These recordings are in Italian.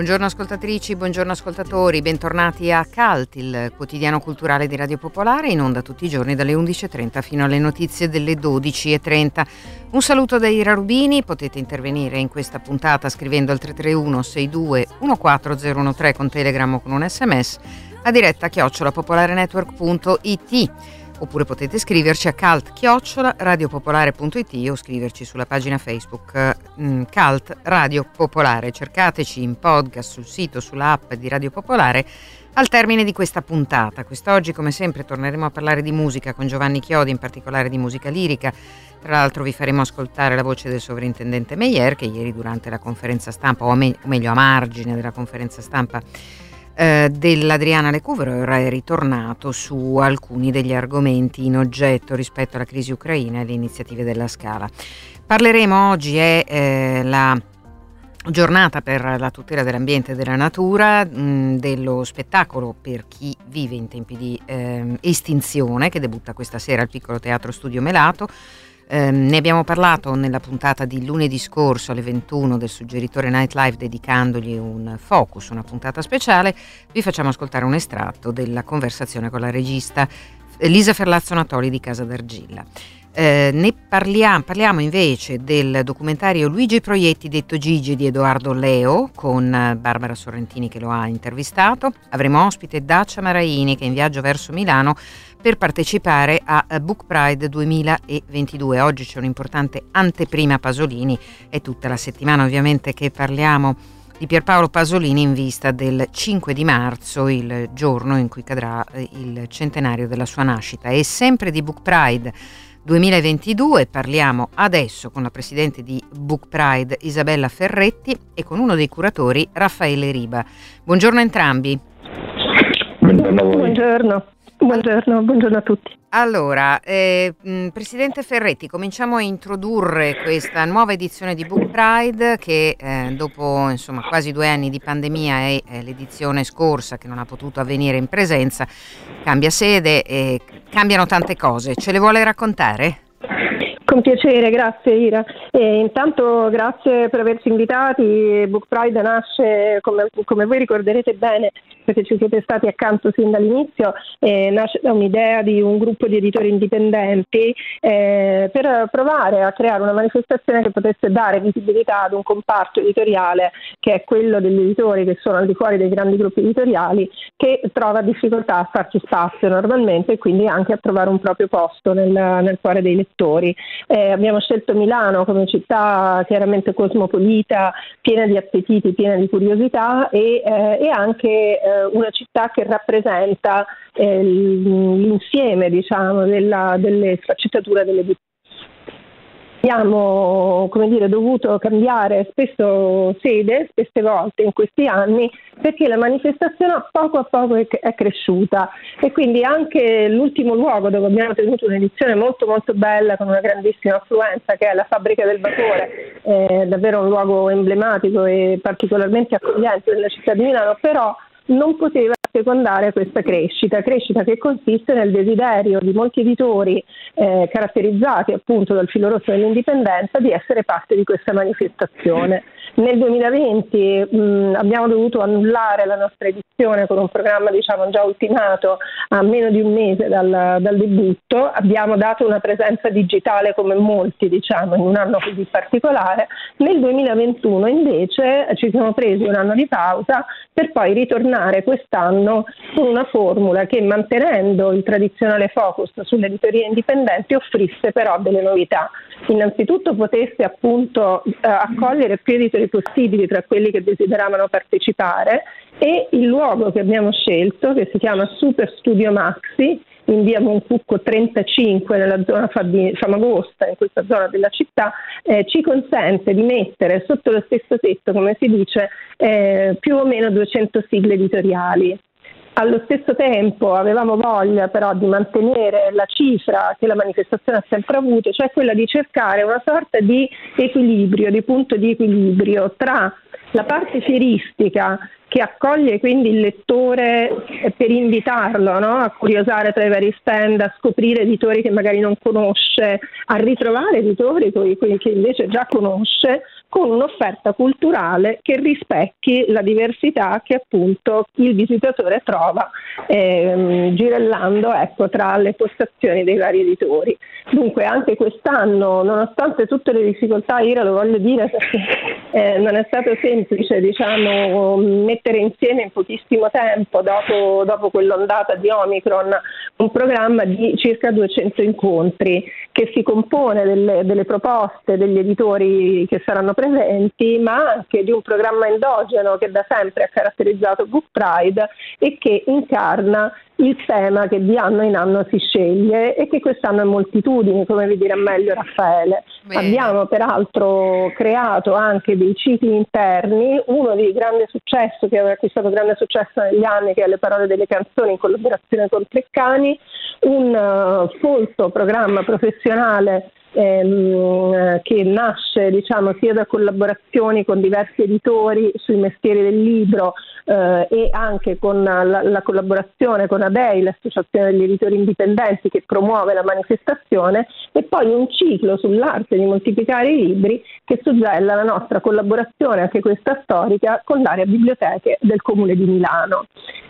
ascoltatrici, buongiorno ascoltatori, bentornati a CALT, il quotidiano culturale di Radio Popolare, in onda tutti i giorni dalle 11.30 fino alle notizie delle 12.30. Un saluto da Ira Rubini, potete intervenire in questa puntata scrivendo al 331 62 14013 con Telegram o con un sms a diretta chiocciolapopolarenetwork.it oppure potete scriverci a cult-radiopopolare.it o scriverci sulla pagina Facebook mm, Cult Radio Popolare. Cercateci in podcast sul sito, sulla app di Radio Popolare al termine di questa puntata. Quest'oggi, come sempre, torneremo a parlare di musica con Giovanni Chiodi, in particolare di musica lirica. Tra l'altro vi faremo ascoltare la voce del sovrintendente Meyer che ieri durante la conferenza stampa, o, me- o meglio a margine della conferenza stampa, eh, dell'Adriana Lecouvreur è ritornato su alcuni degli argomenti in oggetto rispetto alla crisi ucraina e alle iniziative della Scala. Parleremo oggi è eh, la giornata per la tutela dell'ambiente e della natura, mh, dello spettacolo per chi vive in tempi di eh, estinzione che debutta questa sera al piccolo teatro Studio Melato. Eh, ne abbiamo parlato nella puntata di lunedì scorso alle 21 del suggeritore Nightlife dedicandogli un focus, una puntata speciale. Vi facciamo ascoltare un estratto della conversazione con la regista Lisa Ferlazzo Natoli di Casa d'Argilla. Eh, ne parliamo, parliamo, invece del documentario Luigi Proietti detto Gigi di Edoardo Leo con Barbara Sorrentini che lo ha intervistato. Avremo ospite Dacia Maraini che è in viaggio verso Milano per partecipare a Book Pride 2022. Oggi c'è un'importante anteprima Pasolini e tutta la settimana ovviamente che parliamo di Pierpaolo Pasolini in vista del 5 di marzo, il giorno in cui cadrà eh, il centenario della sua nascita. E sempre di Book Pride 2022 parliamo adesso con la presidente di Book Pride Isabella Ferretti e con uno dei curatori Raffaele Riba. Buongiorno a entrambi. Buongiorno a voi. Buongiorno. Buongiorno, a tutti. Allora, eh, Presidente Ferretti, cominciamo a introdurre questa nuova edizione di Book Pride che eh, dopo insomma, quasi due anni di pandemia e eh, l'edizione scorsa che non ha potuto avvenire in presenza, cambia sede e cambiano tante cose. Ce le vuole raccontare? Con piacere, grazie Ira. E intanto grazie per averci invitati. Book Pride nasce, come, come, voi ricorderete bene, perché ci siete stati accanto sin dall'inizio, eh, nasce da un'idea di un gruppo di editori indipendenti eh, per provare a creare una manifestazione che potesse dare visibilità ad un comparto editoriale che è quello degli editori che sono al di fuori dei grandi gruppi editoriali che trova difficoltà a farci spazio normalmente e quindi anche a trovare un proprio posto nel, nel cuore dei lettori. Eh, abbiamo scelto Milano come città chiaramente cosmopolita, piena di appetiti, piena di curiosità e, eh, anche eh, una città che rappresenta eh, l'insieme diciamo, della, delle sfaccettature delle abbiamo dire, dovuto cambiare spesso sede, spesse volte in questi anni, perché la manifestazione poco a poco è, cresciuta. E quindi anche l'ultimo luogo dove abbiamo tenuto un'edizione molto molto bella con una grandissima affluenza che è la fabbrica del Vatore, è davvero un luogo emblematico e particolarmente accogliente della città di Milano, però non poteva secondare questa crescita, crescita che consiste nel desiderio di molti editori eh, caratterizzati appunto dal filo rosso dell'indipendenza di essere parte di questa manifestazione. Nel 2020 mh, abbiamo dovuto annullare la nostra edizione con un programma diciamo, già ultimato a meno di un mese dal, dal, debutto, abbiamo dato una presenza digitale come molti diciamo, in un anno così particolare, nel 2021 invece ci siamo presi un anno di pausa per poi ritornare quest'anno con una formula che mantenendo il tradizionale focus sull'editoria indipendente offrisse però delle novità. Innanzitutto potesse appunto eh, accogliere più editori possibili tra quelli che desideravano partecipare e il luogo che abbiamo scelto, che si chiama Super Studio Maxi, in via Moncucco 35 nella zona Famagosta, in questa zona della città, eh, ci consente di mettere sotto lo stesso tetto, come si dice, eh, più o meno 200 sigle editoriali. Allo stesso tempo avevamo voglia però di mantenere la cifra che la manifestazione ha sempre avuto, cioè quella di cercare una sorta di equilibrio, di punto di equilibrio tra la parte fieristica che accoglie quindi il lettore per invitarlo no? a curiosare tra i vari stand, a scoprire editori che magari non conosce, a ritrovare editori che invece già conosce, con un'offerta culturale che rispecchi la diversità che appunto il visitatore trova ehm, girellando ecco, tra le postazioni dei vari editori. Dunque anche quest'anno, nonostante tutte le difficoltà, Ira lo voglio dire perché eh, non è stato semplice diciamo, mettere insieme in pochissimo tempo, dopo, dopo quell'ondata di Omicron, un programma di circa 200 incontri che si compone delle, delle proposte degli editori che saranno presenti, ma anche di un programma endogeno che da sempre ha caratterizzato Book Pride e che incarna il tema che di anno in anno si sceglie e che quest'anno è moltitudine, come vi dirà meglio Raffaele. Bene. Abbiamo peraltro creato anche dei cicli interni, uno di grande successo che aveva acquistato grande successo negli anni, che è Le parole delle canzoni in collaborazione con Treccani, un uh, folto programma professionale ehm, che nasce diciamo, sia da collaborazioni con diversi editori sui mestieri del libro eh, e anche con la, la, collaborazione con ADEI, l'Associazione degli Editori Indipendenti che promuove la manifestazione e poi un ciclo sull'arte di moltiplicare i libri che suggella la nostra collaborazione, anche questa storica, con l'area biblioteche del Comune di Milano.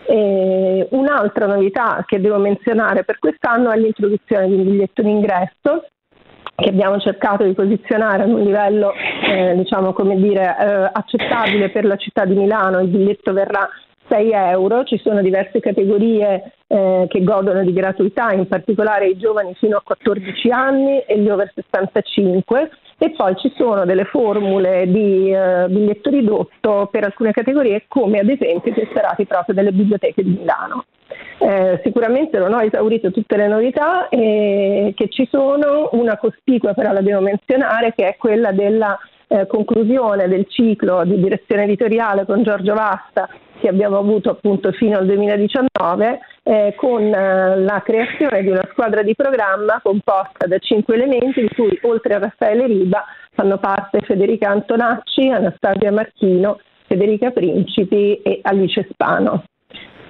E un'altra novità che devo menzionare per quest'anno è l'introduzione di un biglietto d'ingresso che abbiamo cercato di posizionare a un livello eh, diciamo, dire, eh, accettabile per la città di Milano, il biglietto verrà 6 euro, ci sono diverse categorie eh, che godono di gratuità, in particolare i giovani fino a 14 anni e gli over 65 e poi ci sono delle formule di eh, biglietto ridotto per alcune categorie come ad esempio i tesserati proprio delle biblioteche di Milano. Eh, sicuramente non ho esaurito tutte le novità eh, che ci sono, una cospicua però la devo menzionare che è quella della eh, conclusione del ciclo di direzione editoriale con Giorgio Vasta che abbiamo avuto appunto fino al 2019 eh, con eh, la creazione di una squadra di programma composta da cinque elementi di cui oltre a Raffaele Riba fanno parte Federica Antonacci, Anastasia Marchino, Federica Principi e Alice Spano.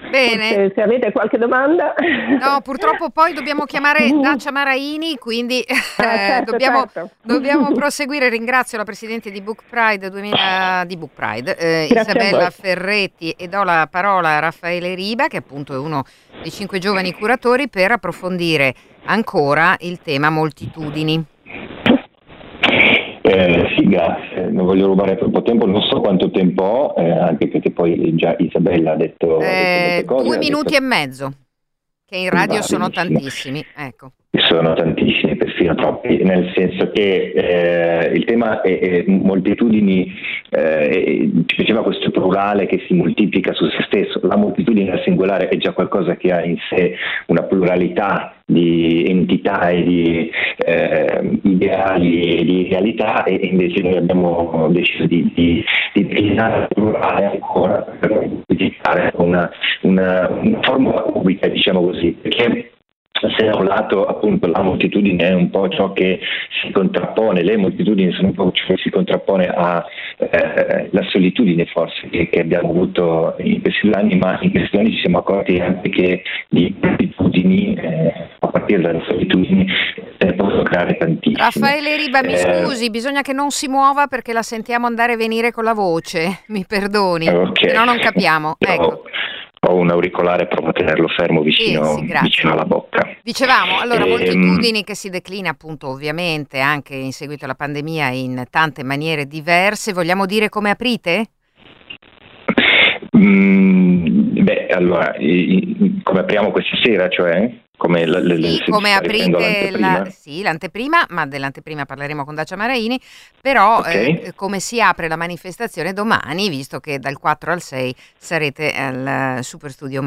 Bene. Se, se, avete qualche domanda. No, purtroppo poi dobbiamo chiamare Dacia Maraini, quindi eh, certo, dobbiamo, certo. dobbiamo, proseguire. Ringrazio la Presidente di Book Pride, 2000, di Book Pride eh, Isabella Ferretti e do la parola a Raffaele Riba, che appunto è uno dei cinque giovani curatori, per approfondire ancora il tema moltitudini. Eh, sì, grazie, non voglio rubare troppo tempo, non so quanto tempo ho, eh, anche perché poi già Isabella ha detto... Eh, ha detto cose, due minuti detto... e mezzo, che in radio sono tantissimi, ecco. Sono tantissimi, perfino troppi, nel senso che eh, il tema è, è moltitudini, eh, ci piaceva questo plurale che si moltiplica su se stesso, la moltitudine al singolare è già qualcosa che ha in sé una pluralità di entità e di eh, ideali e di realtà e invece noi abbiamo deciso di, di, di declinare plurale ancora per dedicare una, una, una formula cubica, diciamo così, perché se da un lato appunto la moltitudine è un po' ciò che si contrappone, le moltitudini sono un po' ciò che si contrappone alla eh, solitudine forse che, che, abbiamo avuto in questi due anni, ma in questi anni ci siamo accorti anche che di moltitudini, eh, a partire dalle solitudini, se ne possono creare tantissime. Raffaele Riba, mi eh, scusi, bisogna che non si muova perché la sentiamo andare e venire con la voce, mi perdoni, okay. no non capiamo. Però, ecco ho un auricolare, provo a tenerlo fermo vicino, sì, sì, vicino alla bocca. Dicevamo, allora, ehm, moltitudini che si declina appunto ovviamente anche in seguito alla pandemia in tante maniere diverse. Vogliamo dire come aprite? Mm, beh, allora, come apriamo questa sera, cioè? Come, la, le, sì, come aprite la, sì, l'anteprima, ma dell'anteprima parleremo con Dacia Maraini, però okay. eh, come si apre la manifestazione domani, visto che dal 4 al 6 sarete al Super Studio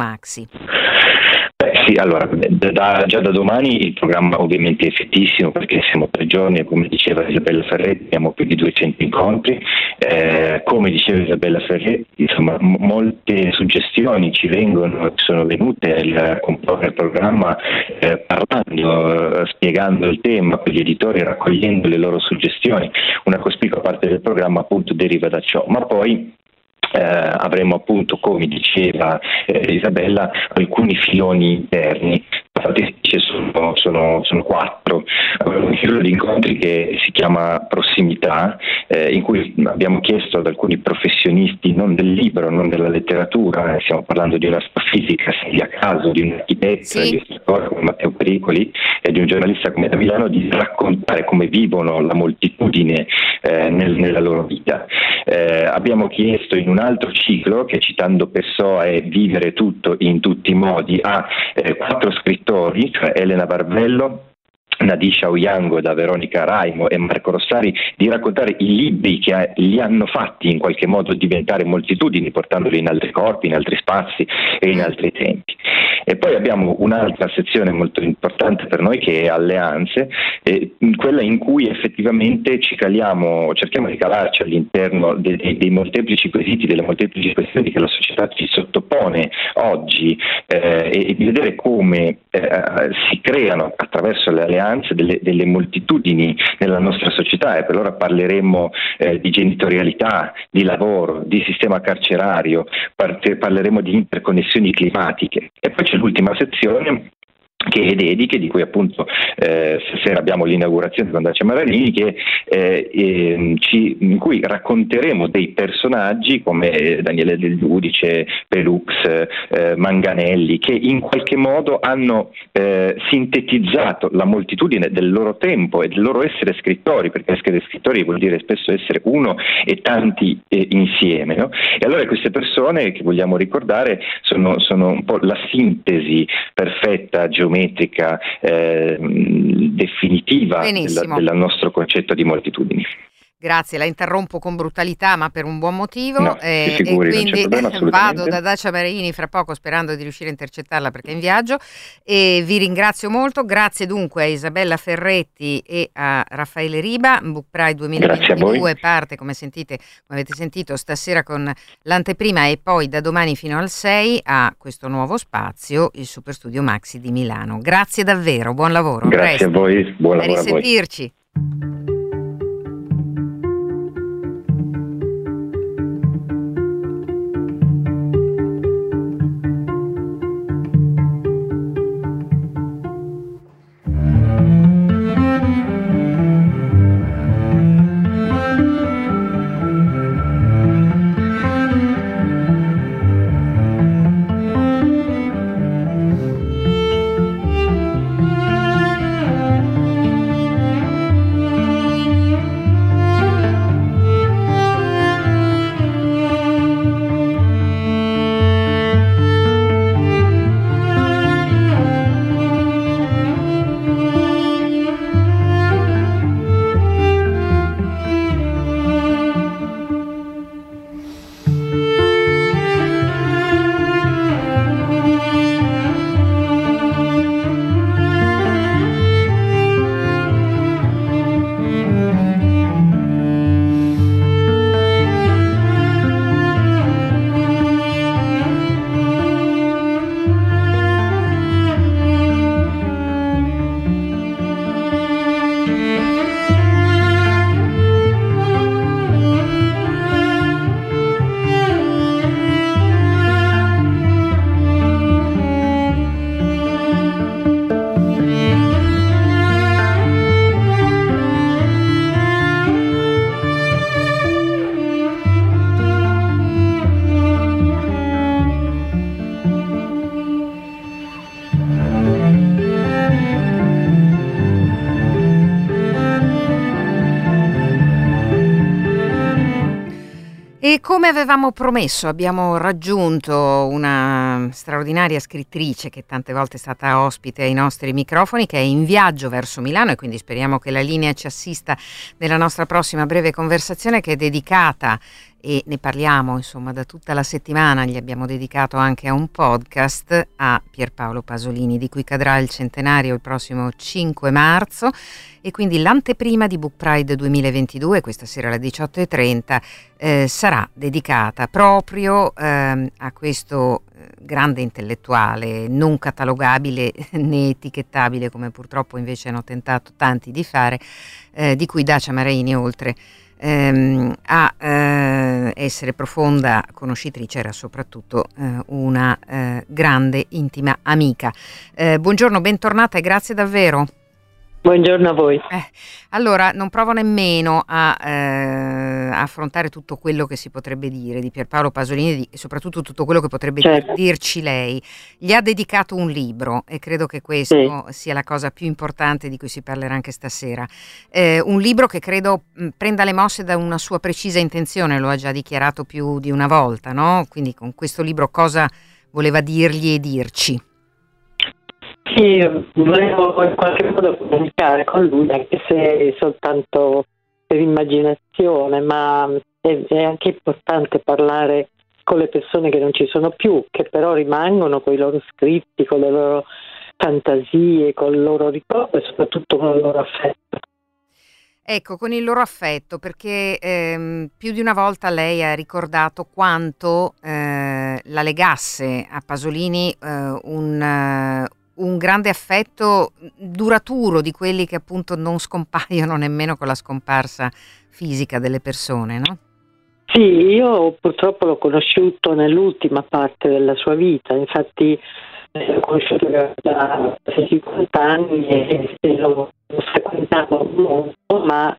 Maxi? Sì, allora, da, già da domani il programma ovviamente è effettissimo perché siamo tre giorni come diceva Isabella Ferretti abbiamo più di 200 incontri, eh, come diceva Isabella Ferretti, insomma m- molte suggestioni ci vengono, sono venute a comporre il programma eh, parlando, eh, spiegando il tema per gli editori, raccogliendo le loro suggestioni, una cospicua parte del programma appunto deriva da ciò, ma poi eh, avremo appunto, come diceva eh, Isabella, alcuni filoni interni infatti sono, sono, sono quattro. Abbiamo un giro di incontri che si chiama Prossimità, eh, in cui abbiamo chiesto ad alcuni professionisti, non del libro, non della letteratura, eh, stiamo parlando di un'astrofisica, Silvia Caso, di un architetto, sì. di un scrittore come Matteo Pericoli e di un giornalista come da Milano, di raccontare come vivono la moltitudine eh, nel, nella loro vita. Eh, abbiamo chiesto in un altro ciclo, che citando Pessoa è Vivere tutto in tutti i modi, a eh, quattro scrittori scrittori, cioè Elena Barvello, Nadisha Oyango da Veronica Raimo e Marco Rossari di raccontare i libri che li hanno fatti in qualche modo diventare moltitudini portandoli in altri corpi, in altri spazi e in altri tempi. E poi abbiamo un'altra sezione molto importante per noi che è Alleanze, eh, quella in cui effettivamente ci caliamo, cerchiamo di calarci all'interno dei, dei, dei molteplici quesiti, delle molteplici questioni che la società ci sottopone oggi eh, e di vedere come eh, si creano attraverso le alleanze delle, delle, moltitudini nella nostra società. E per ora parleremo eh, di genitorialità, di lavoro, di sistema carcerario, parte, parleremo di interconnessioni climatiche. E poi c'è l'ultima sezione che dediche, di cui appunto eh, stasera abbiamo l'inaugurazione con Dacia Mararini, che, eh, eh, ci, in cui racconteremo dei personaggi come Daniele Del Giudice, Pelux, eh, Manganelli, che in qualche modo hanno eh, sintetizzato la moltitudine del loro tempo e del loro essere scrittori, perché essere scrittori vuol dire spesso essere uno e tanti eh, insieme. No? E allora queste persone che vogliamo ricordare sono, sono un po' la sintesi perfetta, geometrica, geometrica eh, definitiva del nostro concetto di moltitudini. Grazie, la interrompo con brutalità ma per un buon motivo. No, eh, figuri, e quindi vado da Dacia Marini fra poco sperando di riuscire a intercettarla perché è in viaggio. E vi ringrazio molto, grazie dunque a Isabella Ferretti e a Raffaele Riba, Book Pride 2022 parte come, sentite, come avete sentito stasera con l'anteprima e poi da domani fino al 6 a questo nuovo spazio, il Super Studio Maxi di Milano. Grazie davvero, buon lavoro. Grazie a, a voi, buon lavoro a, risentirci. E come avevamo promesso, abbiamo raggiunto una straordinaria scrittrice che tante volte è stata ospite ai nostri microfoni, che è in viaggio verso Milano e quindi speriamo che la linea ci assista nella nostra prossima breve conversazione che è dedicata e ne parliamo insomma da tutta la settimana, gli abbiamo dedicato anche a un podcast a Pierpaolo Pasolini di cui cadrà il centenario il prossimo 5 marzo. E quindi l'anteprima di Book Pride 2022, questa sera alle 18.30, eh, sarà dedicata proprio eh, a questo eh, grande intellettuale non catalogabile né etichettabile come purtroppo invece hanno tentato tanti di fare, eh, di cui Dacia Maraini oltre ehm, a essere profonda conoscitrice era soprattutto eh, una eh, grande intima amica. Eh, buongiorno, bentornata e grazie davvero. Buongiorno a voi. Eh, allora, non provo nemmeno a eh, affrontare tutto quello che si potrebbe dire di Pierpaolo Pasolini e soprattutto tutto quello che potrebbe certo. dirci lei. Gli ha dedicato un libro e credo che questo sì. sia la cosa più importante di cui si parlerà anche stasera. Eh, un libro che credo mh, prenda le mosse da una sua precisa intenzione, lo ha già dichiarato più di una volta, no? Quindi con questo libro cosa voleva dirgli e dirci? Sì, volevo in qualche modo comunicare con lui, anche se soltanto per immaginazione, ma è, è anche importante parlare con le persone che non ci sono più, che però rimangono con i loro scritti, con le loro fantasie, con il loro ricordo e soprattutto con il loro affetto. Ecco, con il loro affetto, perché ehm, più di una volta lei ha ricordato quanto eh, la legasse a Pasolini eh, un, un grande affetto duraturo di quelli che appunto non scompaiono nemmeno con la scomparsa fisica delle persone, no? Sì, io purtroppo l'ho conosciuto nell'ultima parte della sua vita, infatti eh, l'ho conosciuto da 50 anni e, l'ho frequentato molto, ma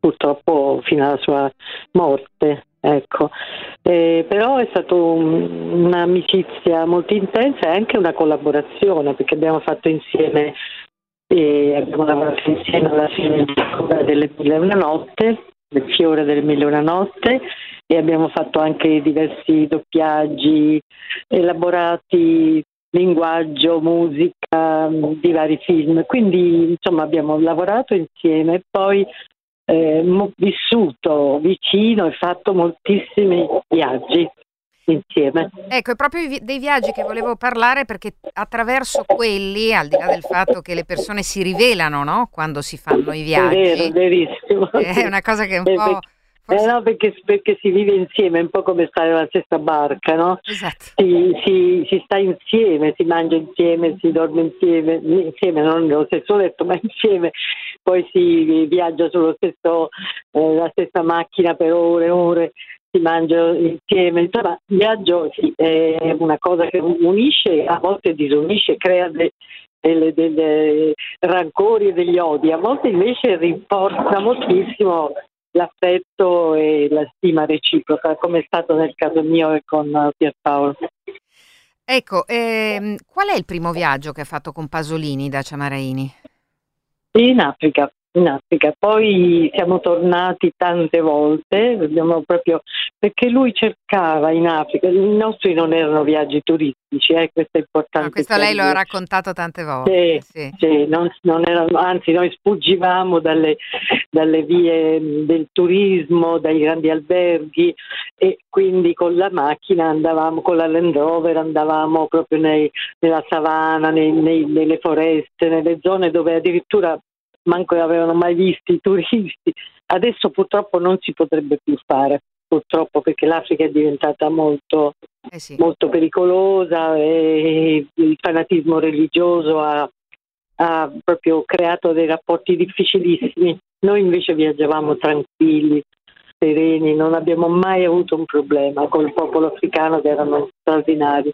purtroppo fino alla sua morte. Ecco. Eh, però è stata un, un'amicizia molto intensa e anche una collaborazione perché abbiamo fatto insieme eh, abbiamo lavorato insieme alla fine delle Mille una notte, del fiore delle Mille una notte e abbiamo fatto anche diversi doppiaggi elaborati linguaggio, musica di vari film. Quindi insomma abbiamo lavorato insieme e poi eh, vissuto vicino e fatto moltissimi viaggi insieme. Ecco, è proprio dei viaggi che volevo parlare perché attraverso quelli, al di là del fatto che le persone si rivelano no? quando si fanno i viaggi, è vero. È una cosa che un eh, po'... Eh no, perché, perché, si vive insieme, è un po' come stare nella stessa barca, no? Esatto. Si, si, si, sta insieme, si mangia insieme, si dorme insieme, insieme, non nello stesso letto, ma insieme, poi si viaggia sulla eh, stessa macchina per ore e ore, si mangia insieme. Insomma, il viaggio sì, è una cosa che unisce, a volte disunisce, crea de, delle, delle rancori e degli odi, a volte invece rinforza moltissimo l'affetto e la stima reciproca, come è stato nel caso mio e con Pierpaolo. Ecco, ehm, qual è il primo viaggio che ha fatto con Pasolini da Ciamaraini? In Africa in Africa. Poi siamo tornati tante volte, proprio, perché lui cercava in Africa, i nostri non erano viaggi turistici, eh, questo è importante. No, questo lei lo ha raccontato tante volte. Sì, sì. sì non, non erano, anzi noi sfuggivamo dalle, dalle vie del turismo, dai grandi alberghi e quindi con la macchina andavamo, con la Land Rover andavamo proprio nei, nella savana, nei, nei, nelle foreste, nelle zone dove addirittura manco avevano mai visto i turisti. Adesso purtroppo non si potrebbe più fare, purtroppo perché l'Africa è diventata molto, eh sì. molto pericolosa e il fanatismo religioso ha, ha proprio creato dei rapporti difficilissimi. Noi invece viaggiavamo tranquilli, sereni, non abbiamo mai avuto un problema con il popolo africano che erano straordinari.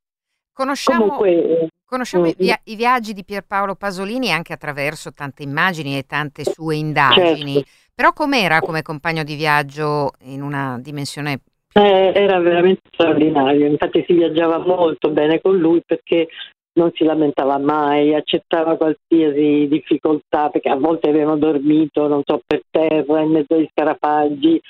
Conosciamo, Comunque, conosciamo i, via- i, viaggi di Pierpaolo Pasolini anche attraverso tante immagini e tante sue indagini, certo. però com'era come compagno di viaggio in una dimensione... Eh, era veramente straordinario, infatti si viaggiava molto bene con lui perché non si lamentava mai, accettava qualsiasi difficoltà perché a volte avevano dormito, non so, per terra, in mezzo agli scarafaggi,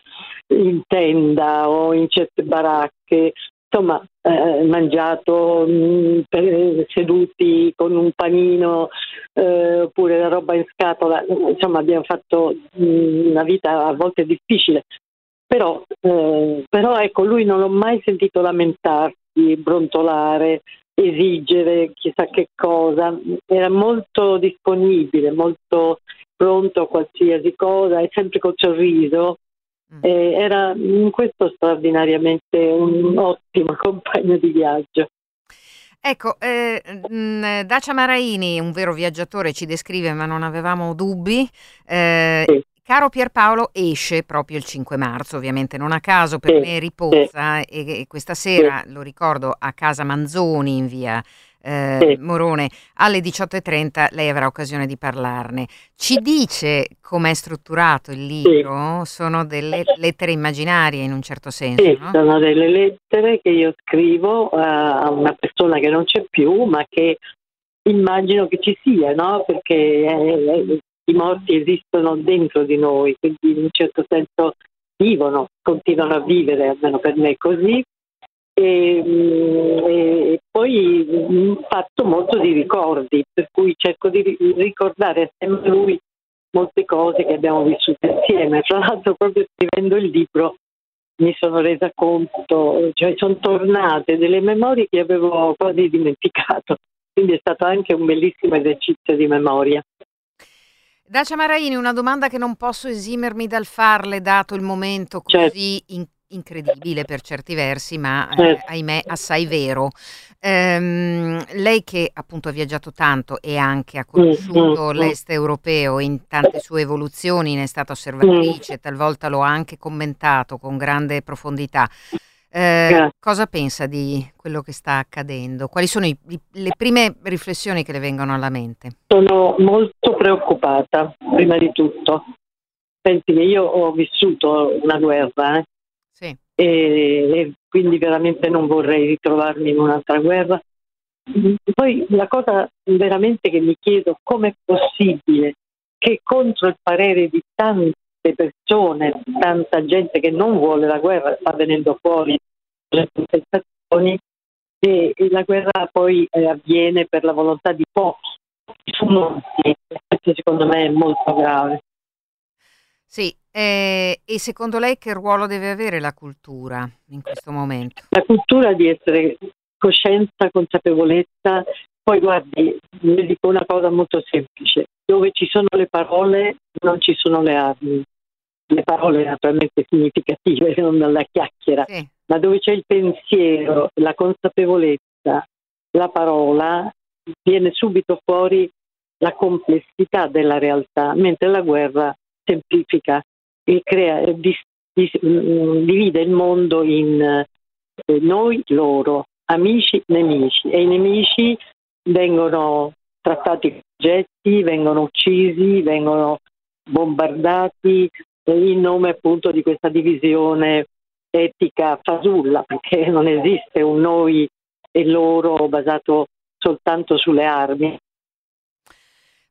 in tenda o in certe baracche, insomma, eh, mangiato mh, mm, per, seduti con un panino eh, oppure la roba in scatola, insomma abbiamo fatto mh, mm, una vita a volte difficile, però, eh, però ecco, lui non l'ho mai sentito lamentarsi, brontolare, esigere chissà che cosa, era molto disponibile, molto pronto a qualsiasi cosa e sempre col sorriso. Mm. Eh, era in questo straordinariamente un ottimo compagno di viaggio. Ecco, eh, mh, Dacia Maraini, un vero viaggiatore, ci descrive, ma non avevamo dubbi. Eh, sì. Caro Pierpaolo esce proprio il 5 marzo, ovviamente non a caso per me riposa e, e, questa sera, lo ricordo, a casa Manzoni in via eh, Morone alle 18.30 lei avrà occasione di parlarne. Ci dice com'è strutturato il libro? Sono delle lettere immaginarie in un certo senso? Sì, no? sono delle lettere che io scrivo a una persona che non c'è più ma che immagino che ci sia, no? perché eh, i morti esistono dentro di noi, quindi in un certo senso vivono, continuano a vivere, almeno per me così. E, mm, e, poi un fatto molto di ricordi, per cui cerco di ricordare a lui molte cose che abbiamo vissuto insieme. Tra l'altro, proprio scrivendo il libro mi sono resa conto, cioè sono tornate delle memorie che avevo quasi dimenticato, quindi è stato anche un bellissimo esercizio di memoria. Dacia Maraini, una domanda che non posso esimermi dal farle, dato il momento così certo. in- incredibile per certi versi, ma eh, ahimè assai vero. Ehm, lei che appunto ha viaggiato tanto e anche ha conosciuto l'est europeo in tante sue evoluzioni, ne è stata osservatrice, talvolta lo ha anche commentato con grande profondità. Eh, cosa pensa di quello che sta accadendo? Quali sono i, le prime riflessioni che le vengono alla mente? Sono molto preoccupata, prima di tutto. Pensi che io ho vissuto una guerra eh? E, e quindi veramente non vorrei ritrovarmi in un'altra guerra. Poi la cosa veramente che mi chiedo come è possibile che contro il parere di tanti persone, tanta gente che non vuole la guerra sta venendo fuori le contestazioni e, e la guerra poi eh, avviene per la volontà di pochi, su molti. Questo secondo me è molto grave. Sì, eh, e secondo lei che ruolo deve avere la cultura in questo momento? La cultura di essere coscienza, consapevolezza. Poi guardi, le dico una cosa molto semplice, dove ci sono le parole non ci sono le armi le parole naturalmente significative, non dalla chiacchiera, sì. ma dove c'è il pensiero, la consapevolezza, la parola, viene subito fuori la complessità della realtà, mentre la guerra semplifica e crea, dis, dis, mm, divide il mondo in eh, noi, loro, amici, nemici e i nemici vengono trattati come oggetti, vengono uccisi, vengono bombardati, in nome appunto di questa divisione etica fasulla, perché non esiste un noi e loro basato soltanto sulle armi.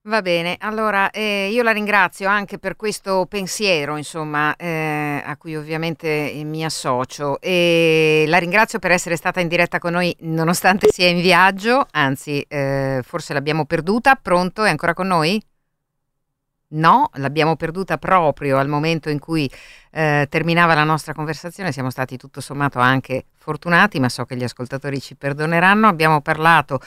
Va bene, allora eh, io la ringrazio anche per questo pensiero, insomma, eh, a cui ovviamente mi associo e la ringrazio per essere stata in diretta con noi nonostante sia in viaggio, anzi eh, forse l'abbiamo perduta, pronto? È ancora con noi? No, l'abbiamo perduta proprio al momento in cui eh, terminava la nostra conversazione, siamo stati tutto sommato anche fortunati, ma so che gli ascoltatori ci perdoneranno. Abbiamo parlato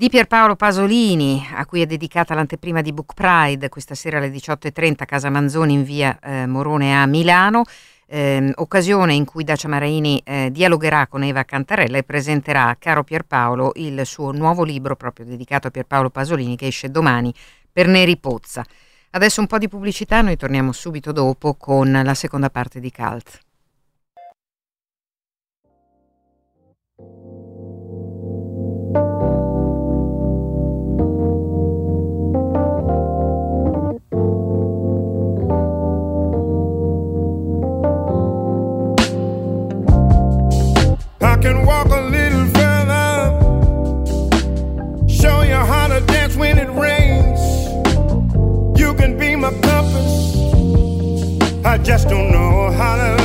di Pierpaolo Pasolini, a cui è dedicata l'anteprima di Book Pride, questa sera alle 18.30 a Casa Manzoni in via eh, Morone a Milano. Eh, occasione in cui Dacia Maraini eh, dialogherà con Eva Cantarella e presenterà a Caro Pierpaolo il suo nuovo libro proprio dedicato a Pierpaolo Pasolini che esce domani per Neri Pozza. Adesso un po' di pubblicità, noi torniamo subito dopo con la seconda parte di Cult. I just don't know how to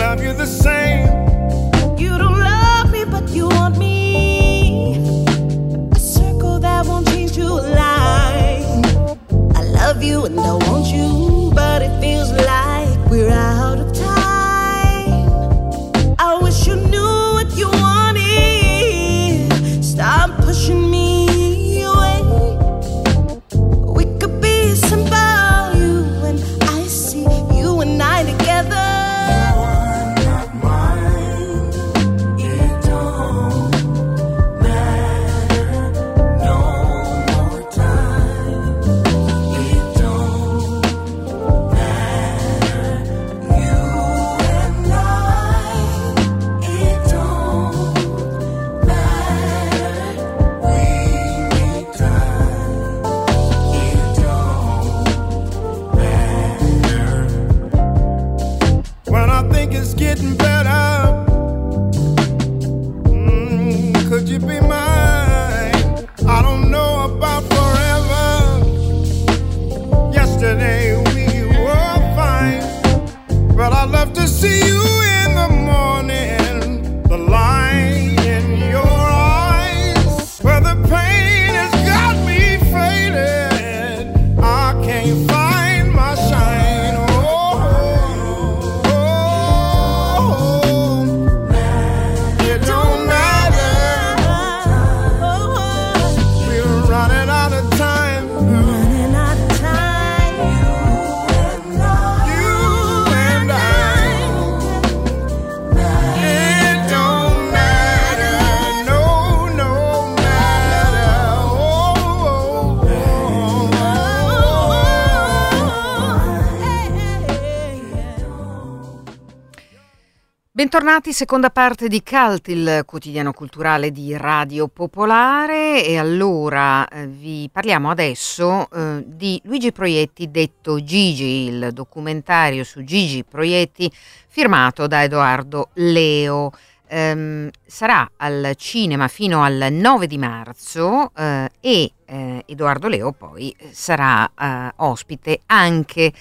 Bentornati, seconda parte di Cult, il quotidiano culturale di Radio Popolare e allora eh, vi parliamo adesso eh, di Luigi Proietti detto Gigi, il documentario su Gigi Proietti firmato da Edoardo Leo. Ehm, sarà al cinema fino al 9 di marzo eh, e eh, Edoardo Leo poi eh, sarà eh, ospite anche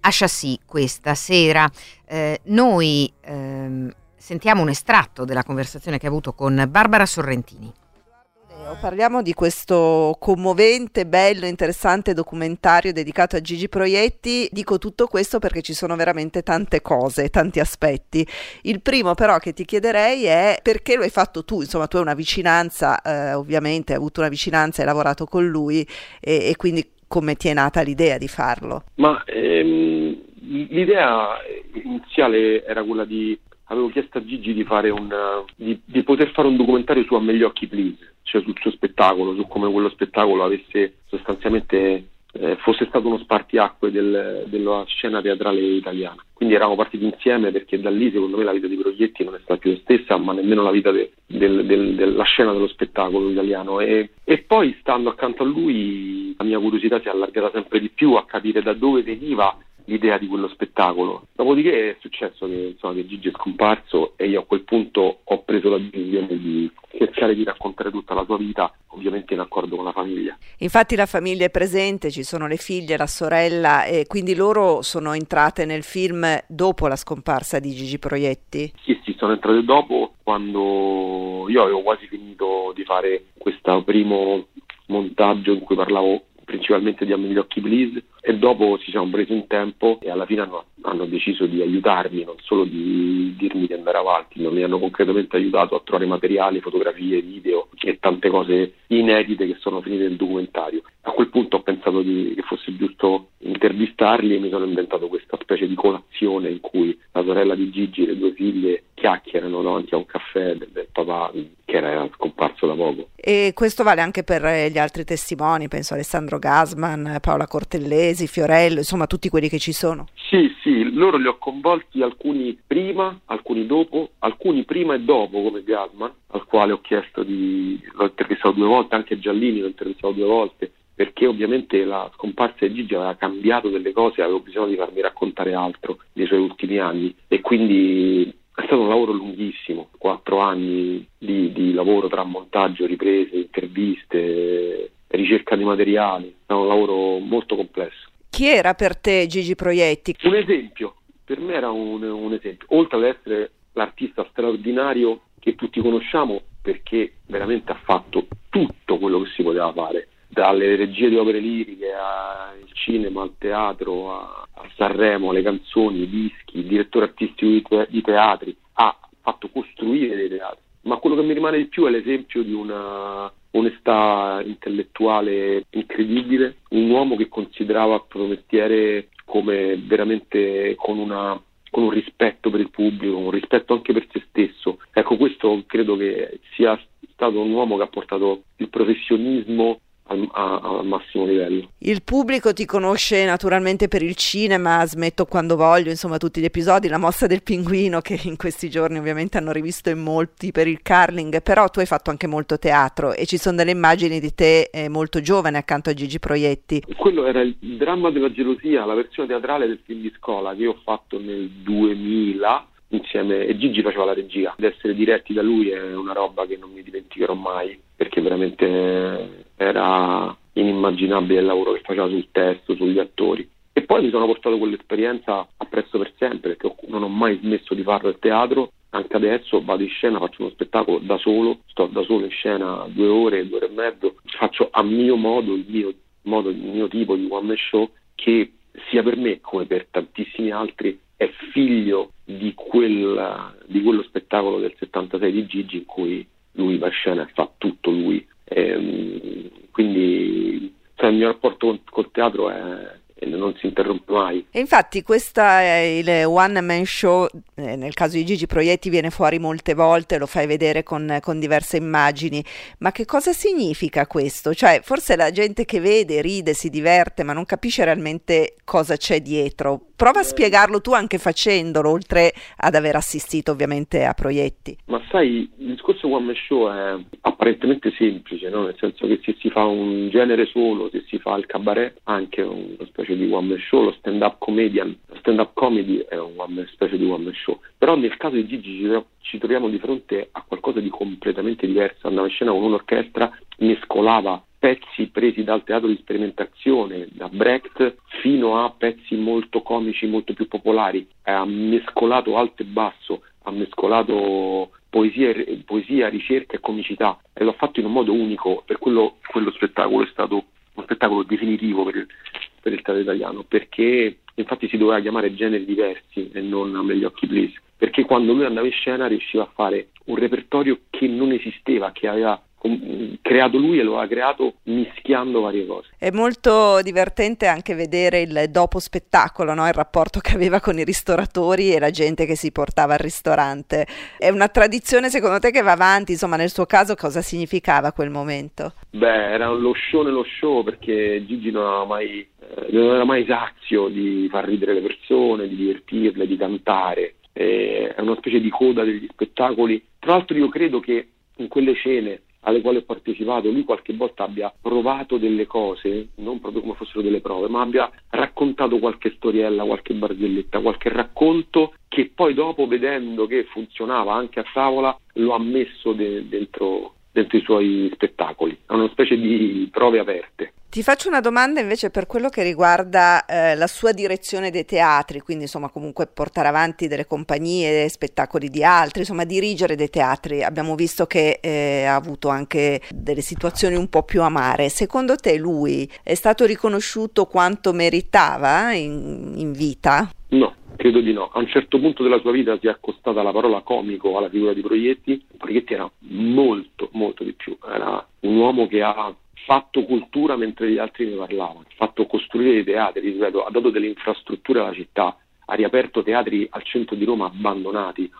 a Chassis questa sera. Eh, noi ehm, sentiamo un estratto della conversazione che ha avuto con Barbara Sorrentini. Parliamo di questo commovente, bello, interessante documentario dedicato a Gigi Proietti. Dico tutto questo perché ci sono veramente tante cose, tanti aspetti. Il primo però che ti chiederei è perché lo hai fatto tu, insomma tu hai una vicinanza, eh, ovviamente hai avuto una vicinanza, hai lavorato con lui e, e quindi come ti è nata l'idea di farlo? Ma ehm, l'idea iniziale era quella di avevo chiesto a Gigi di un di, di poter fare un documentario su A me gli occhi please, cioè sul suo spettacolo, su come quello spettacolo avesse sostanzialmente eh, fosse stato uno spartiacque del, della scena teatrale italiana. Quindi eravamo partiti insieme perché da lì secondo me la vita di Proietti non è stata più la stessa, ma nemmeno la vita de, del, del, della scena dello spettacolo italiano. E, e poi stando accanto a lui la mia curiosità si è allargata sempre di più a capire da dove veniva l'idea di quello spettacolo. Dopodiché è successo che, insomma, che Gigi è scomparso e io a quel punto ho preso la decisione di cercare di raccontare tutta la sua vita, ovviamente in accordo con la famiglia. Infatti la famiglia è presente, ci sono le figlie, la sorella e quindi loro sono entrate nel film dopo la scomparsa di Gigi Proietti? Sì, sì, sono entrate dopo quando io avevo quasi finito di fare questo primo montaggio in cui parlavo principalmente di A me gli occhi please e dopo ci siamo presi un tempo e alla fine hanno, hanno, deciso di aiutarmi, non solo di dirmi di andare avanti, ma mi hanno concretamente aiutato a trovare materiali, fotografie, video e tante cose inedite che sono finite nel documentario. A quel punto ho pensato di, che fosse giusto intervistarli e mi sono inventato questa specie di colazione in cui la sorella di Gigi e le due figlie chiacchierano davanti a un caffè del, del papà che era scomparso da poco. E questo vale anche per gli altri testimoni, penso Alessandro Gasman, Paola Cortellesi, Fiorello, insomma tutti quelli che ci sono. Sì, sì, loro li ho coinvolti alcuni prima, alcuni dopo, alcuni prima e dopo come Gasman, al quale ho chiesto di... l'ho intervistato due volte, anche Giallini l'ho intervistato due volte, perché ovviamente la scomparsa di Gigi aveva cambiato delle cose, avevo bisogno di farmi raccontare altro dei suoi ultimi anni e quindi è stato un lavoro lunghissimo, quattro anni di, di lavoro tra montaggio, riprese, interviste, ricerca di materiali, è un lavoro molto complesso. Chi era per te Gigi Proietti? Un esempio, per me era un, un esempio, oltre ad essere l'artista straordinario che tutti conosciamo perché veramente ha fatto tutto quello che si poteva fare dalle regie di opere liriche al cinema, al teatro, a, a Sanremo, alle canzoni, ai dischi, il direttore artistico di, te- di teatri, ha fatto costruire dei teatri. Ma quello che mi rimane di più è l'esempio di una onestà intellettuale incredibile, un uomo che considerava mestiere come veramente con, una, con un rispetto per il pubblico, un rispetto anche per se stesso. Ecco, questo credo che sia stato un uomo che ha portato il professionismo al, a- al massimo livello. Il pubblico ti conosce naturalmente per il cinema, smetto quando voglio, insomma tutti gli episodi, la mossa del pinguino che in questi giorni ovviamente hanno rivisto in molti per il curling, però tu hai fatto anche molto teatro e ci sono delle immagini di te eh, molto giovane accanto a Gigi Proietti. Quello era il dramma della gelosia, la versione teatrale del film di scuola che io ho fatto nel 2000 insieme e Gigi faceva la regia. Ed essere diretti da lui è una roba che non mi dimenticherò mai perché veramente era inimmaginabile il lavoro che faceva sul testo, sugli attori. E poi mi sono portato quell'esperienza appresso per sempre perché non ho mai smesso di farlo al teatro. Anche adesso vado in scena, faccio uno spettacolo da solo, sto da solo in scena due ore, due ore e mezzo, faccio a mio modo il mio modo, il mio tipo di one man show che sia per me come per tantissimi altri è figlio di, quel, di quello spettacolo del 76 di Gigi in cui lui va in scena e fa tutto lui. Ehm, quindi cioè, il mio rapporto col, teatro è, e non si interrompe mai. E infatti questo è il one man show, eh, nel caso di Gigi Proietti viene fuori molte volte, lo fai vedere con, con, diverse immagini, ma che cosa significa questo? Cioè forse la gente che vede ride, si diverte, ma non capisce realmente cosa c'è dietro. Prova a spiegarlo tu anche facendolo, oltre ad aver assistito ovviamente a proietti. Ma sai, il discorso one man show è apparentemente semplice, no? nel senso che se si fa un genere solo, se si fa il cabaret, anche una specie di one man show, lo stand up comedian, stand up comedy è una specie di one man show. Però nel caso di Gigi ci, troviamo di fronte a qualcosa di completamente diverso. Andava in scena con un'orchestra, mescolava pezzi presi dal teatro di sperimentazione, da Brecht, fino a pezzi molto comici, molto più popolari. Ha mescolato alto e basso, ha mescolato poesia, poesia, ricerca e comicità e l'ha fatto in un modo unico, per quello quello spettacolo è stato uno spettacolo definitivo per per il teatro italiano, perché infatti si doveva chiamare generi diversi e non a gli occhi please, perché quando lui andava in scena riusciva a fare un repertorio che non esisteva, che aveva creato lui e lo ha creato mischiando varie cose. È molto divertente anche vedere il dopo spettacolo, no? il rapporto che aveva con i ristoratori e la gente che si portava al ristorante. È una tradizione secondo te che va avanti, insomma nel suo caso cosa significava quel momento? Beh, era lo show nello show perché Gigi non era mai, eh, non era mai sazio di far ridere le persone, di divertirle, di cantare. È una specie di coda degli spettacoli. Tra l'altro io credo che in quelle scene alle quali ho partecipato, lui qualche volta abbia provato delle cose, non proprio come fossero delle prove, ma abbia raccontato qualche storiella, qualche barzelletta, qualche racconto che poi dopo, vedendo che funzionava anche a tavola, lo ha messo de- dentro, dentro i suoi spettacoli. È una specie di prove aperte. Ti faccio una domanda invece per quello che riguarda eh, la sua direzione dei teatri, quindi insomma comunque portare avanti delle compagnie, spettacoli di altri, insomma dirigere dei teatri. Abbiamo visto che eh, ha avuto anche delle situazioni un po' più amare. Secondo te lui è stato riconosciuto quanto meritava in, in vita? No. Credo di no. A un certo punto della sua vita si è accostata la parola comico alla figura di Proietti. Proietti era molto, molto di più. Era un uomo che ha fatto cultura mentre gli altri ne parlavano, ha fatto costruire dei teatri, ripeto, ha dato delle infrastrutture alla città, ha riaperto teatri al centro di Roma abbandonati.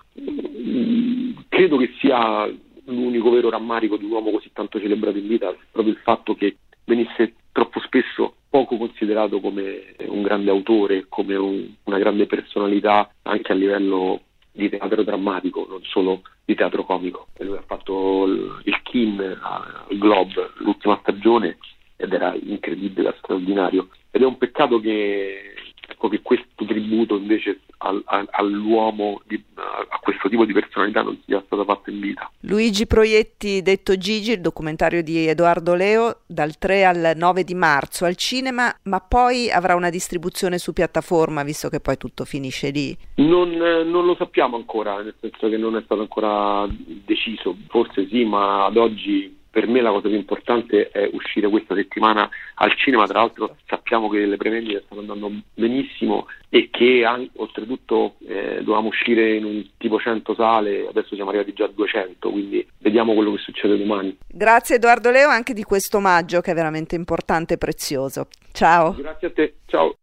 Credo che sia l'unico vero rammarico di un uomo così tanto celebrato in vita, proprio il fatto che venisse troppo spesso poco considerato come un grande autore, come un, una grande personalità anche a livello di teatro drammatico, non solo di teatro comico. Lui ha fatto il, Kin al Globe l'ultima stagione ed era incredibile, straordinario. Ed è un peccato che, ecco, che questo tributo invece al, a, all'uomo, di, a questo tipo di personalità non sia stato fatto in vita. Luigi Proietti, detto Gigi, il documentario di Edoardo Leo, dal 3 al 9 di marzo al cinema, ma poi avrà una distribuzione su piattaforma, visto che poi tutto finisce lì? Non, non lo sappiamo ancora, nel senso che non è stato ancora deciso, forse sì, ma ad oggi per me la cosa più importante è uscire questa settimana al cinema, tra l'altro sappiamo che le prevendite stanno andando benissimo e che anche, oltretutto eh, dovevamo uscire in un tipo 100 sale, adesso siamo arrivati già a 200, quindi vediamo quello che succede domani. Grazie Edoardo Leo anche di questo omaggio che è veramente importante e prezioso. Ciao. Grazie a te, ciao.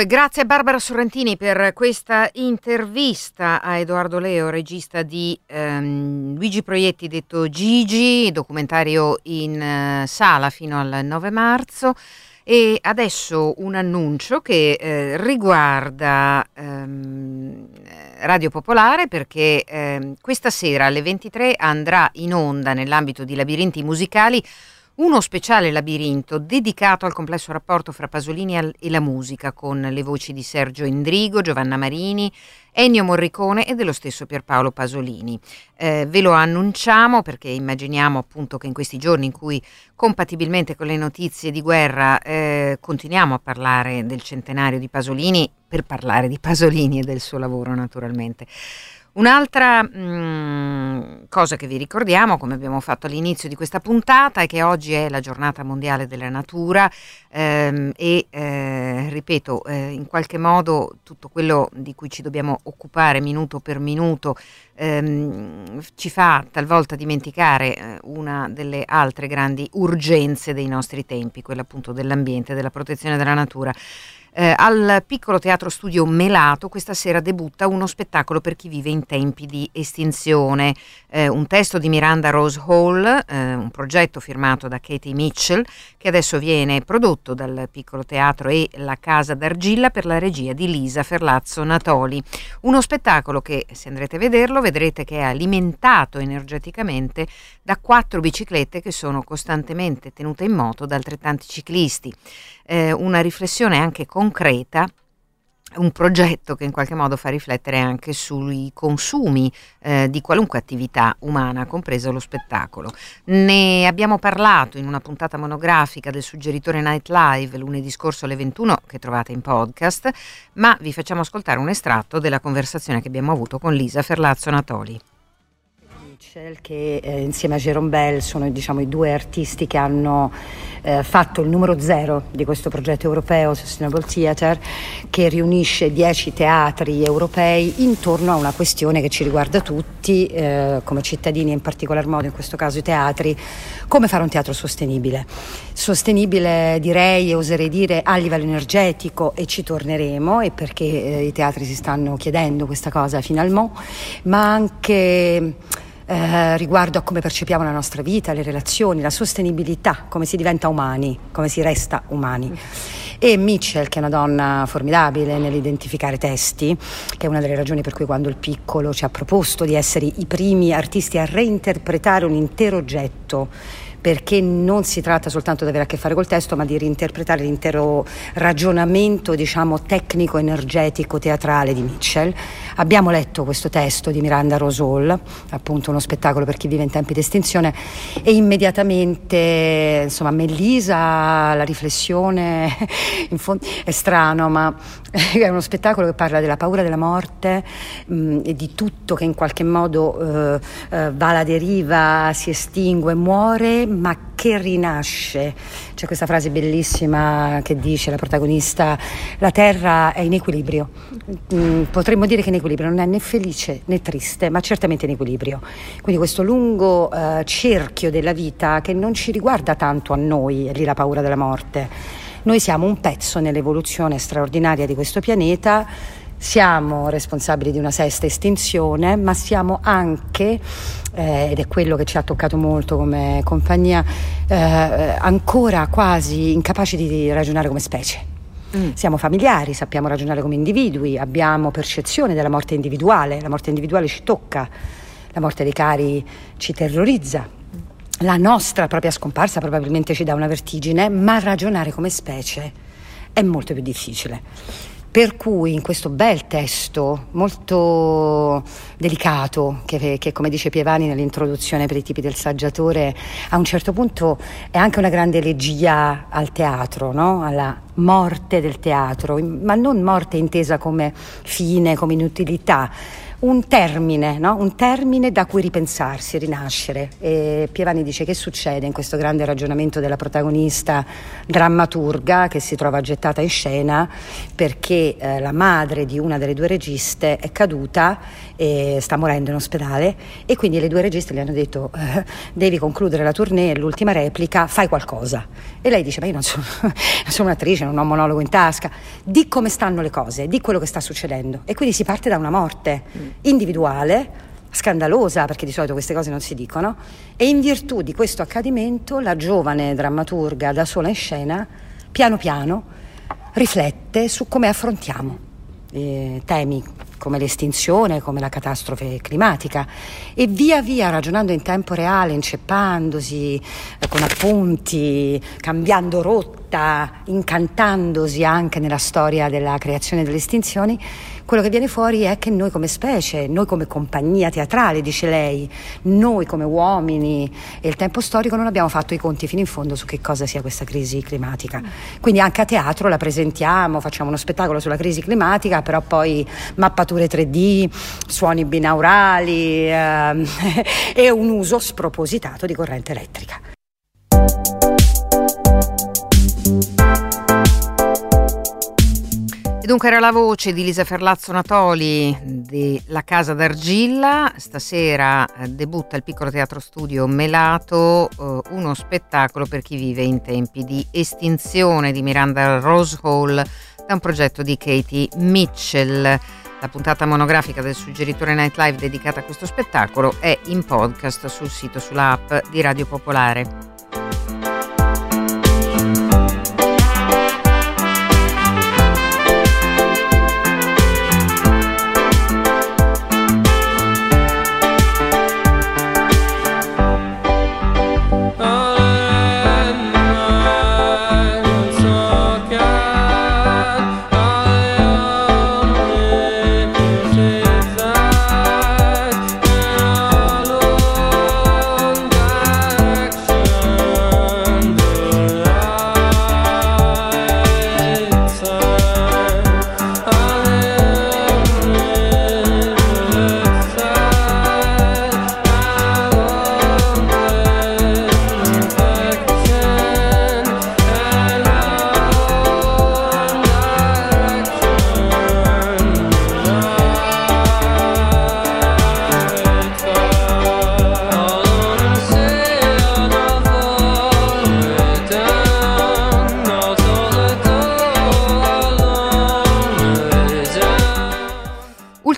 Dunque, grazie a Barbara Sorrentini per questa intervista a Edoardo Leo, regista di ehm, Luigi Proietti detto Gigi, documentario in eh, sala fino al 9 marzo. E adesso un annuncio che eh, riguarda ehm, Radio Popolare perché ehm, questa sera alle 23 andrà in onda nell'ambito di labirinti musicali uno speciale labirinto dedicato al complesso rapporto fra Pasolini e la musica, con le voci di Sergio Endrigo, Giovanna Marini, Ennio Morricone e dello stesso Pierpaolo Pasolini. Eh, ve lo annunciamo perché immaginiamo appunto che in questi giorni in cui compatibilmente con le notizie di guerra eh, continuiamo a parlare del centenario di Pasolini, per parlare di Pasolini e del suo lavoro naturalmente. Un'altra mm, cosa che vi ricordiamo, come abbiamo fatto all'inizio di questa puntata, è che oggi è la giornata mondiale della natura ehm, e, eh, ripeto, eh, in qualche modo tutto quello di cui ci dobbiamo occupare minuto per minuto ehm, ci fa talvolta dimenticare eh, una delle altre grandi urgenze dei nostri tempi, quella appunto dell'ambiente, della protezione della natura. Eh, al piccolo teatro studio Melato questa sera debutta uno spettacolo per chi vive in tempi di estinzione, eh, un testo di Miranda Rose Hall, eh, un progetto firmato da Katie Mitchell che adesso viene prodotto dal piccolo teatro e la Casa d'Argilla per la regia di Lisa Ferlazzo Natoli. Uno spettacolo che se andrete a vederlo vedrete che è alimentato energeticamente da quattro biciclette che sono costantemente tenute in moto da altrettanti ciclisti. Eh, una riflessione anche concreta un progetto che in qualche modo fa riflettere anche sui consumi eh, di qualunque attività umana, compreso lo spettacolo. Ne abbiamo parlato in una puntata monografica del suggeritore Night Live lunedì scorso alle 21 che trovate in podcast, ma vi facciamo ascoltare un estratto della conversazione che abbiamo avuto con Lisa Ferlazzo Natoli. Mitchell, che eh, insieme a Jerome Bell sono diciamo, i due artisti che hanno eh, fatto il numero zero di questo progetto europeo Sustainable Theatre che riunisce dieci teatri europei intorno a una questione che ci riguarda tutti eh, come cittadini e in particolar modo in questo caso i teatri come fare un teatro sostenibile. Sostenibile direi e oserei dire a livello energetico e ci torneremo e perché eh, i teatri si stanno chiedendo questa cosa fino al mo ma anche eh, riguardo a come percepiamo la nostra vita, le relazioni, la sostenibilità, come si diventa umani, come si resta umani. E Mitchell, che è una donna formidabile nell'identificare testi, che è una delle ragioni per cui quando il piccolo ci ha proposto di essere i primi artisti a reinterpretare un intero oggetto perché non si tratta soltanto di avere a che fare col testo, ma di reinterpretare l'intero ragionamento, diciamo, tecnico, energetico, teatrale di Mitchell. Abbiamo letto questo testo di Miranda Rosol, appunto uno spettacolo per chi vive in tempi di estinzione, e immediatamente, insomma, Mellisa, la riflessione, in fondo, è strano, ma è uno spettacolo che parla della paura della morte mh, e di tutto che in qualche modo eh, eh, va alla deriva, si estingue, muore, ma che rinasce. C'è questa frase bellissima che dice la protagonista, la terra è in equilibrio. Mm, potremmo dire che in equilibrio, non è né felice né triste, ma certamente in equilibrio. Quindi questo lungo eh, cerchio della vita che non ci riguarda tanto a noi, è lì la paura della morte. Noi siamo un pezzo nell'evoluzione straordinaria di questo pianeta siamo responsabili di una sesta estinzione, ma siamo anche, eh, ed è quello che ci ha toccato molto come compagnia, eh, ancora quasi incapaci di ragionare come specie. Mm. Siamo familiari, sappiamo ragionare come individui, abbiamo percezione della morte individuale, la morte individuale ci tocca, la morte dei cari ci terrorizza, la nostra propria scomparsa probabilmente ci dà una vertigine, ma ragionare come specie è molto più difficile. Per cui in questo bel testo molto delicato, che, che, come dice Pievani nell'introduzione per i tipi del saggiatore, a un certo punto è anche una grande elegia al teatro, no? alla morte del teatro, ma non morte intesa come fine, come inutilità un termine, no? un termine da cui ripensarsi, rinascere. E Pievani dice che succede in questo grande ragionamento della protagonista drammaturga che si trova gettata in scena perché eh, la madre di una delle due registe è caduta e sta morendo in ospedale e quindi le due registe le hanno detto eh, devi concludere la tournée, l'ultima replica, fai qualcosa. E lei dice ma io non sono, sono un'attrice, non ho un monologo in tasca, di come stanno le cose, di quello che sta succedendo. E quindi si parte da una morte. Mm individuale, scandalosa, perché di solito queste cose non si dicono, e in virtù di questo accadimento la giovane drammaturga da sola in scena, piano piano, riflette su come affrontiamo eh, temi come l'estinzione, come la catastrofe climatica e via via ragionando in tempo reale, inceppandosi eh, con appunti, cambiando rotta, incantandosi anche nella storia della creazione delle estinzioni, quello che viene fuori è che noi come specie, noi come compagnia teatrale, dice lei, noi come uomini e il tempo storico non abbiamo fatto i conti fino in fondo su che cosa sia questa crisi climatica. Quindi anche a teatro la presentiamo, facciamo uno spettacolo sulla crisi climatica, però poi mappature 3D, suoni binaurali eh, e un uso spropositato di corrente elettrica. Dunque era la voce di Lisa Ferlazzo Natoli di La Casa d'Argilla. Stasera eh, debutta il piccolo teatro studio Melato, eh, uno spettacolo per chi vive in tempi di estinzione di Miranda Rose Hall da un progetto di Katie Mitchell. La puntata monografica del suggeritore Nightlive dedicata a questo spettacolo è in podcast sul sito, sull'app di Radio Popolare.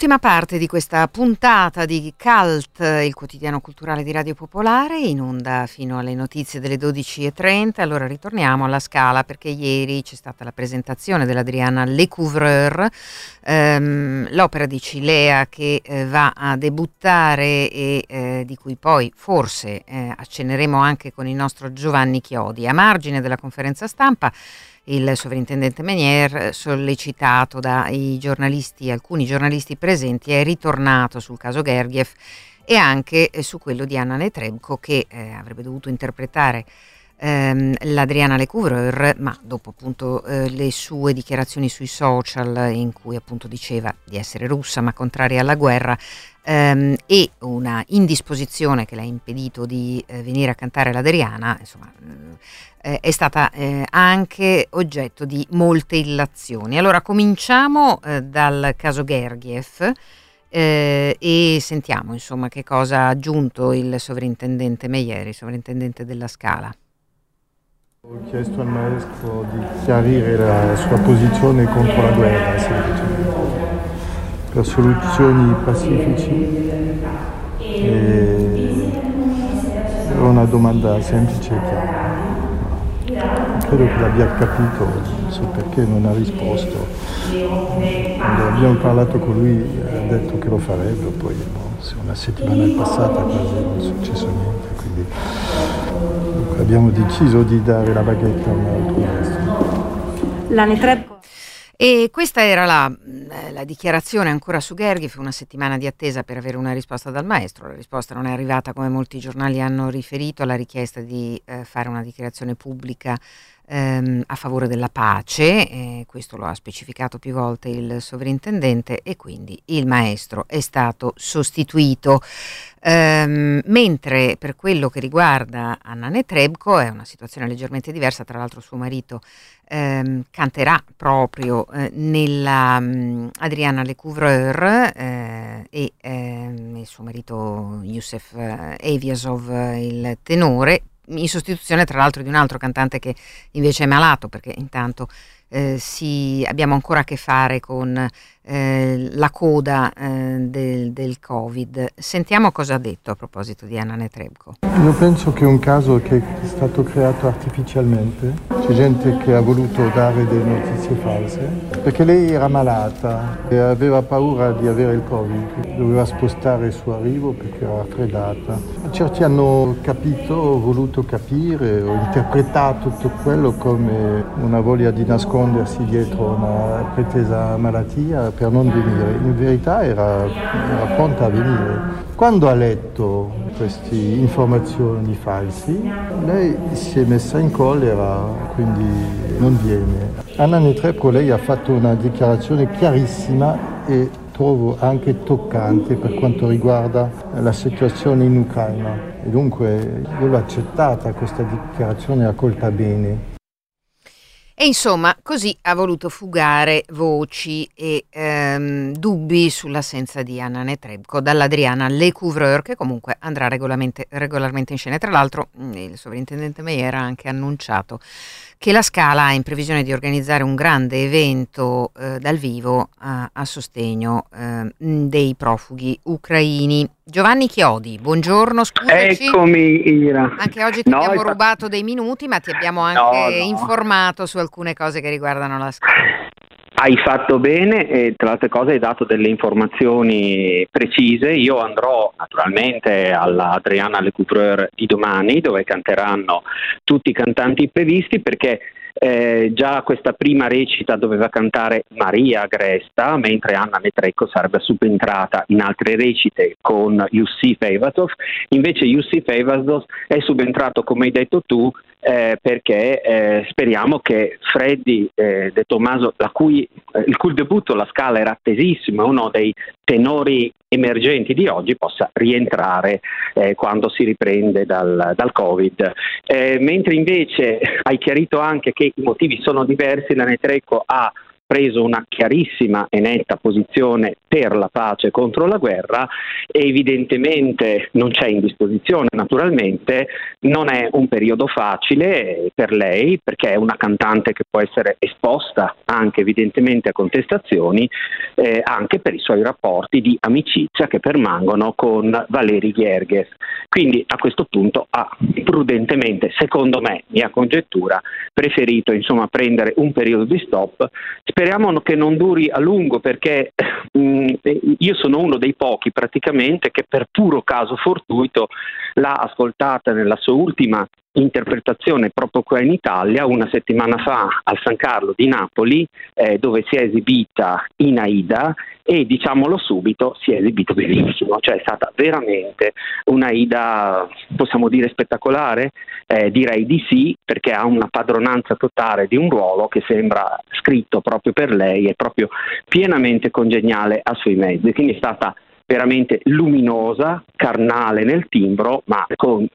Ultima parte di questa puntata di Cult, il quotidiano culturale di Radio Popolare, in onda fino alle notizie delle 12.30. Allora ritorniamo alla scala perché ieri c'è stata la presentazione dell'Adriana Lecouvreur, ehm, l'opera di Cilea che eh, va a debuttare e eh, di cui poi forse eh, accenneremo anche con il nostro Giovanni Chiodi. A margine della conferenza stampa il sovrintendente Menier, sollecitato dai giornalisti, alcuni giornalisti presenti, è ritornato sul caso Gergiev e anche eh, su quello di Anna Netrebko che eh, avrebbe dovuto interpretare ehm, l'Adriana Lecouvreur, ma dopo appunto eh, le sue dichiarazioni sui social in cui appunto diceva di essere russa ma contraria alla guerra, ehm, e una indisposizione che le ha impedito di eh, venire a cantare l'Adriana, insomma, eh, è stata eh, anche oggetto di molte illazioni. Allora cominciamo eh, dal caso Gergiev. Eh, e sentiamo insomma che cosa ha aggiunto il sovrintendente Meieri, sovrintendente della Scala. Ho chiesto al maestro di chiarire la sua posizione contro la guerra, semplicemente, per soluzioni pacifici. E una domanda semplice e. Credo che l'abbia capito, non so perché non ha risposto. Quando abbiamo parlato con lui ha detto che lo farebbe, poi no, una settimana è passata quasi non è successo niente. Quindi abbiamo deciso di dare la baguette a un altro maestro. L'anni 3 e questa era la, la, dichiarazione ancora su Gherghi, fu una settimana di attesa per avere una risposta dal maestro, la risposta non è arrivata come molti giornali hanno riferito alla richiesta di eh, fare una dichiarazione pubblica ehm, a favore della pace, eh, questo lo ha specificato più volte il sovrintendente e quindi il maestro è stato sostituito. Um, mentre per quello che riguarda Anna Netrebko è una situazione leggermente diversa, tra l'altro suo marito um, canterà proprio uh, nella um, Adriana Lecouvreur uh, e ehm, il suo marito Youssef uh, Eviasov il tenore in sostituzione tra l'altro di un altro cantante che invece è malato perché intanto eh, si, abbiamo ancora a che fare con eh, la coda eh, del, del, Covid. Sentiamo cosa ha detto a proposito di Anna Netrebko. Io penso che è un caso che è stato creato artificialmente, c'è gente che ha voluto dare delle notizie false, perché lei era malata e aveva paura di avere il Covid, doveva spostare il suo arrivo perché era raffreddata. Certi hanno capito, voluto capire, o interpretato tutto quello come una voglia di nascondersi dietro una pretesa malattia per non venire, in verità era, era pronta a venire. Quando ha letto queste informazioni false, lei si è messa in collera, quindi non viene. Anna Netrebko, lei ha fatto una dichiarazione chiarissima e trovo anche toccante per quanto riguarda la situazione in Ucraina. E dunque io l'ho accettata questa dichiarazione, accolta bene. E insomma, così ha voluto fugare voci e ehm, dubbi sull'assenza di Anna Netrebko dall'Adriana Le Couvreur, che comunque andrà regolarmente, regolarmente in scena. Tra l'altro, mm, il sovrintendente Meyer ha anche annunciato che la Scala ha in previsione di organizzare un grande evento eh, dal vivo a, a sostegno eh, dei profughi ucraini. Giovanni Chiodi, buongiorno, scusaci. Eccomi Ira. Anche oggi ti no, abbiamo rubato dei minuti, ma ti abbiamo anche no, no. informato su alcune cose che riguardano la Scala. Hai fatto bene e tra le altre cose hai dato delle informazioni precise. Io andrò naturalmente alla Adriana Le Couvreur di domani dove canteranno tutti i cantanti previsti perché eh, già questa prima recita doveva cantare Maria Agresta, mentre Anna Netrecco sarebbe subentrata in altre recite con Yussi Evasov. Invece Yussi Evasov è subentrato, come hai detto tu, eh, perché eh, speriamo che Freddy eh, De Tommaso, cui, eh, il cui debutto alla Scala era attesissimo, uno dei tenori emergenti di oggi, possa rientrare eh, quando si riprende dal, dal Covid. Eh, mentre invece hai chiarito anche che i motivi sono diversi, la Netreco ha preso una chiarissima e netta posizione per la pace contro la guerra e evidentemente non c'è indisposizione, naturalmente non è un periodo facile per lei perché è una cantante che può essere esposta anche evidentemente a contestazioni eh, anche per i suoi rapporti di amicizia che permangono con Valeri Gherghes. Quindi a questo punto ha prudentemente, secondo me, mia congettura, preferito insomma prendere un periodo di stop Speriamo che non duri a lungo perché mh, mm, io sono uno dei pochi praticamente che per puro caso fortuito l'ha ascoltata nella sua ultima interpretazione proprio qua in Italia una settimana fa al San Carlo di Napoli eh, dove si è esibita in Aida e diciamolo subito si è esibito benissimo, cioè è stata veramente una Aida possiamo dire spettacolare, eh, direi di sì perché ha una padronanza totale di un ruolo che sembra scritto proprio per lei e proprio pienamente congeniale ai suoi mezzi, quindi è stata veramente luminosa, carnale nel timbro, ma con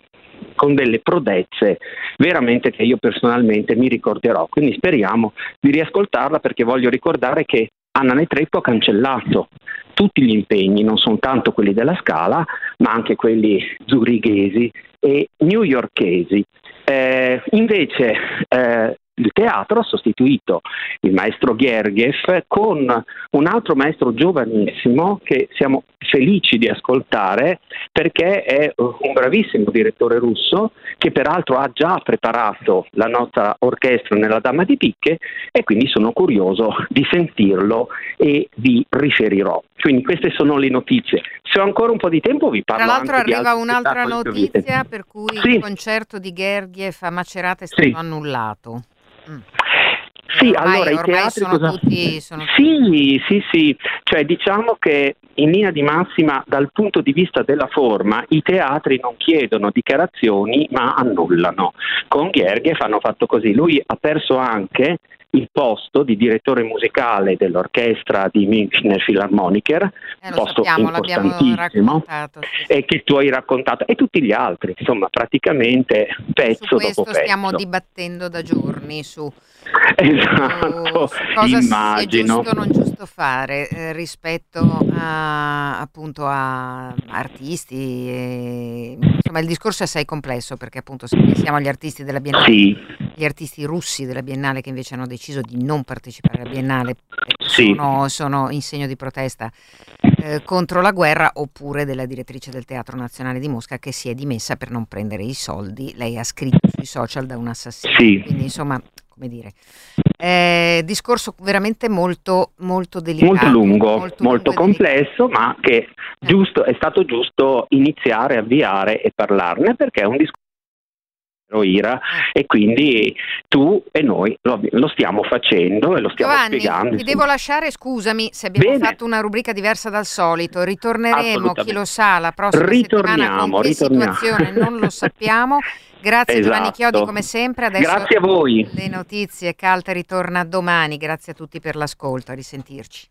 con delle prodezze veramente che io personalmente mi ricorderò. Quindi speriamo di riascoltarla perché voglio ricordare che Anna Netrebko ha cancellato tutti gli impegni, non soltanto quelli della Scala, ma anche quelli zurighesi e newyorkesi. Eh, invece eh, il teatro ha sostituito il maestro Gergiev con un altro maestro giovanissimo che siamo felici di ascoltare perché è un bravissimo direttore russo che peraltro ha già preparato la nostra orchestra nella Dama di Picche e quindi sono curioso di sentirlo e vi riferirò. Quindi queste sono le notizie. Se ho ancora un po' di tempo vi parlo Tra l'altro anche arriva un'altra notizia per cui sì. il concerto di Gergiev a Macerata è stato Sì. annullato. Sì, Ormai- allora i ormai teatri sono cosa- tutti- sono Sì, sì, sì, cioè diciamo che in linea di massima dal punto di vista della forma i teatri non chiedono dichiarazioni ma annullano. Con Gergiev hanno fatto così, lui ha perso anche il posto di direttore musicale dell'orchestra di Münchner Philharmoniker, Eh, posto sappiamo, importantissimo sì, e che tu hai raccontato e tutti gli altri, insomma praticamente Su pezzo dopo pezzo. stiamo dibattendo da giorni su, Esatto, su cosa immagino. sia giusto o non giusto fare eh, rispetto a, appunto a artisti. e- insomma, il discorso è assai complesso perché appunto se pensiamo agli artisti della Biennale, Sì, gli artisti russi della Biennale che invece hanno deciso di non partecipare alla Biennale Sì. sono, sono in segno di protesta eh, contro la guerra oppure della direttrice del Teatro Nazionale di Mosca che si è dimessa per non prendere i soldi. Lei ha scritto sui social da un assassino. Sì. Quindi insomma, come dire, eh, discorso veramente molto, molto delicato. molto lungo, molto molto, lungo complesso, ma che giusto, è stato giusto iniziare, avviare e parlarne perché è un discorso Ira e quindi tu e noi lo, lo stiamo facendo e lo stiamo Giovanni, spiegando. ti devo lasciare, scusami se abbiamo Bene. fatto una rubrica diversa dal solito, ritorneremo, chi lo sa, la prossima settimana Ritorniamo, con che ritorniamo. situazione non lo sappiamo. Grazie Giovanni Esatto. Chiodi come sempre, adesso Grazie a voi. le notizie, Calta ritorna domani, grazie a tutti per l'ascolto, a risentirci.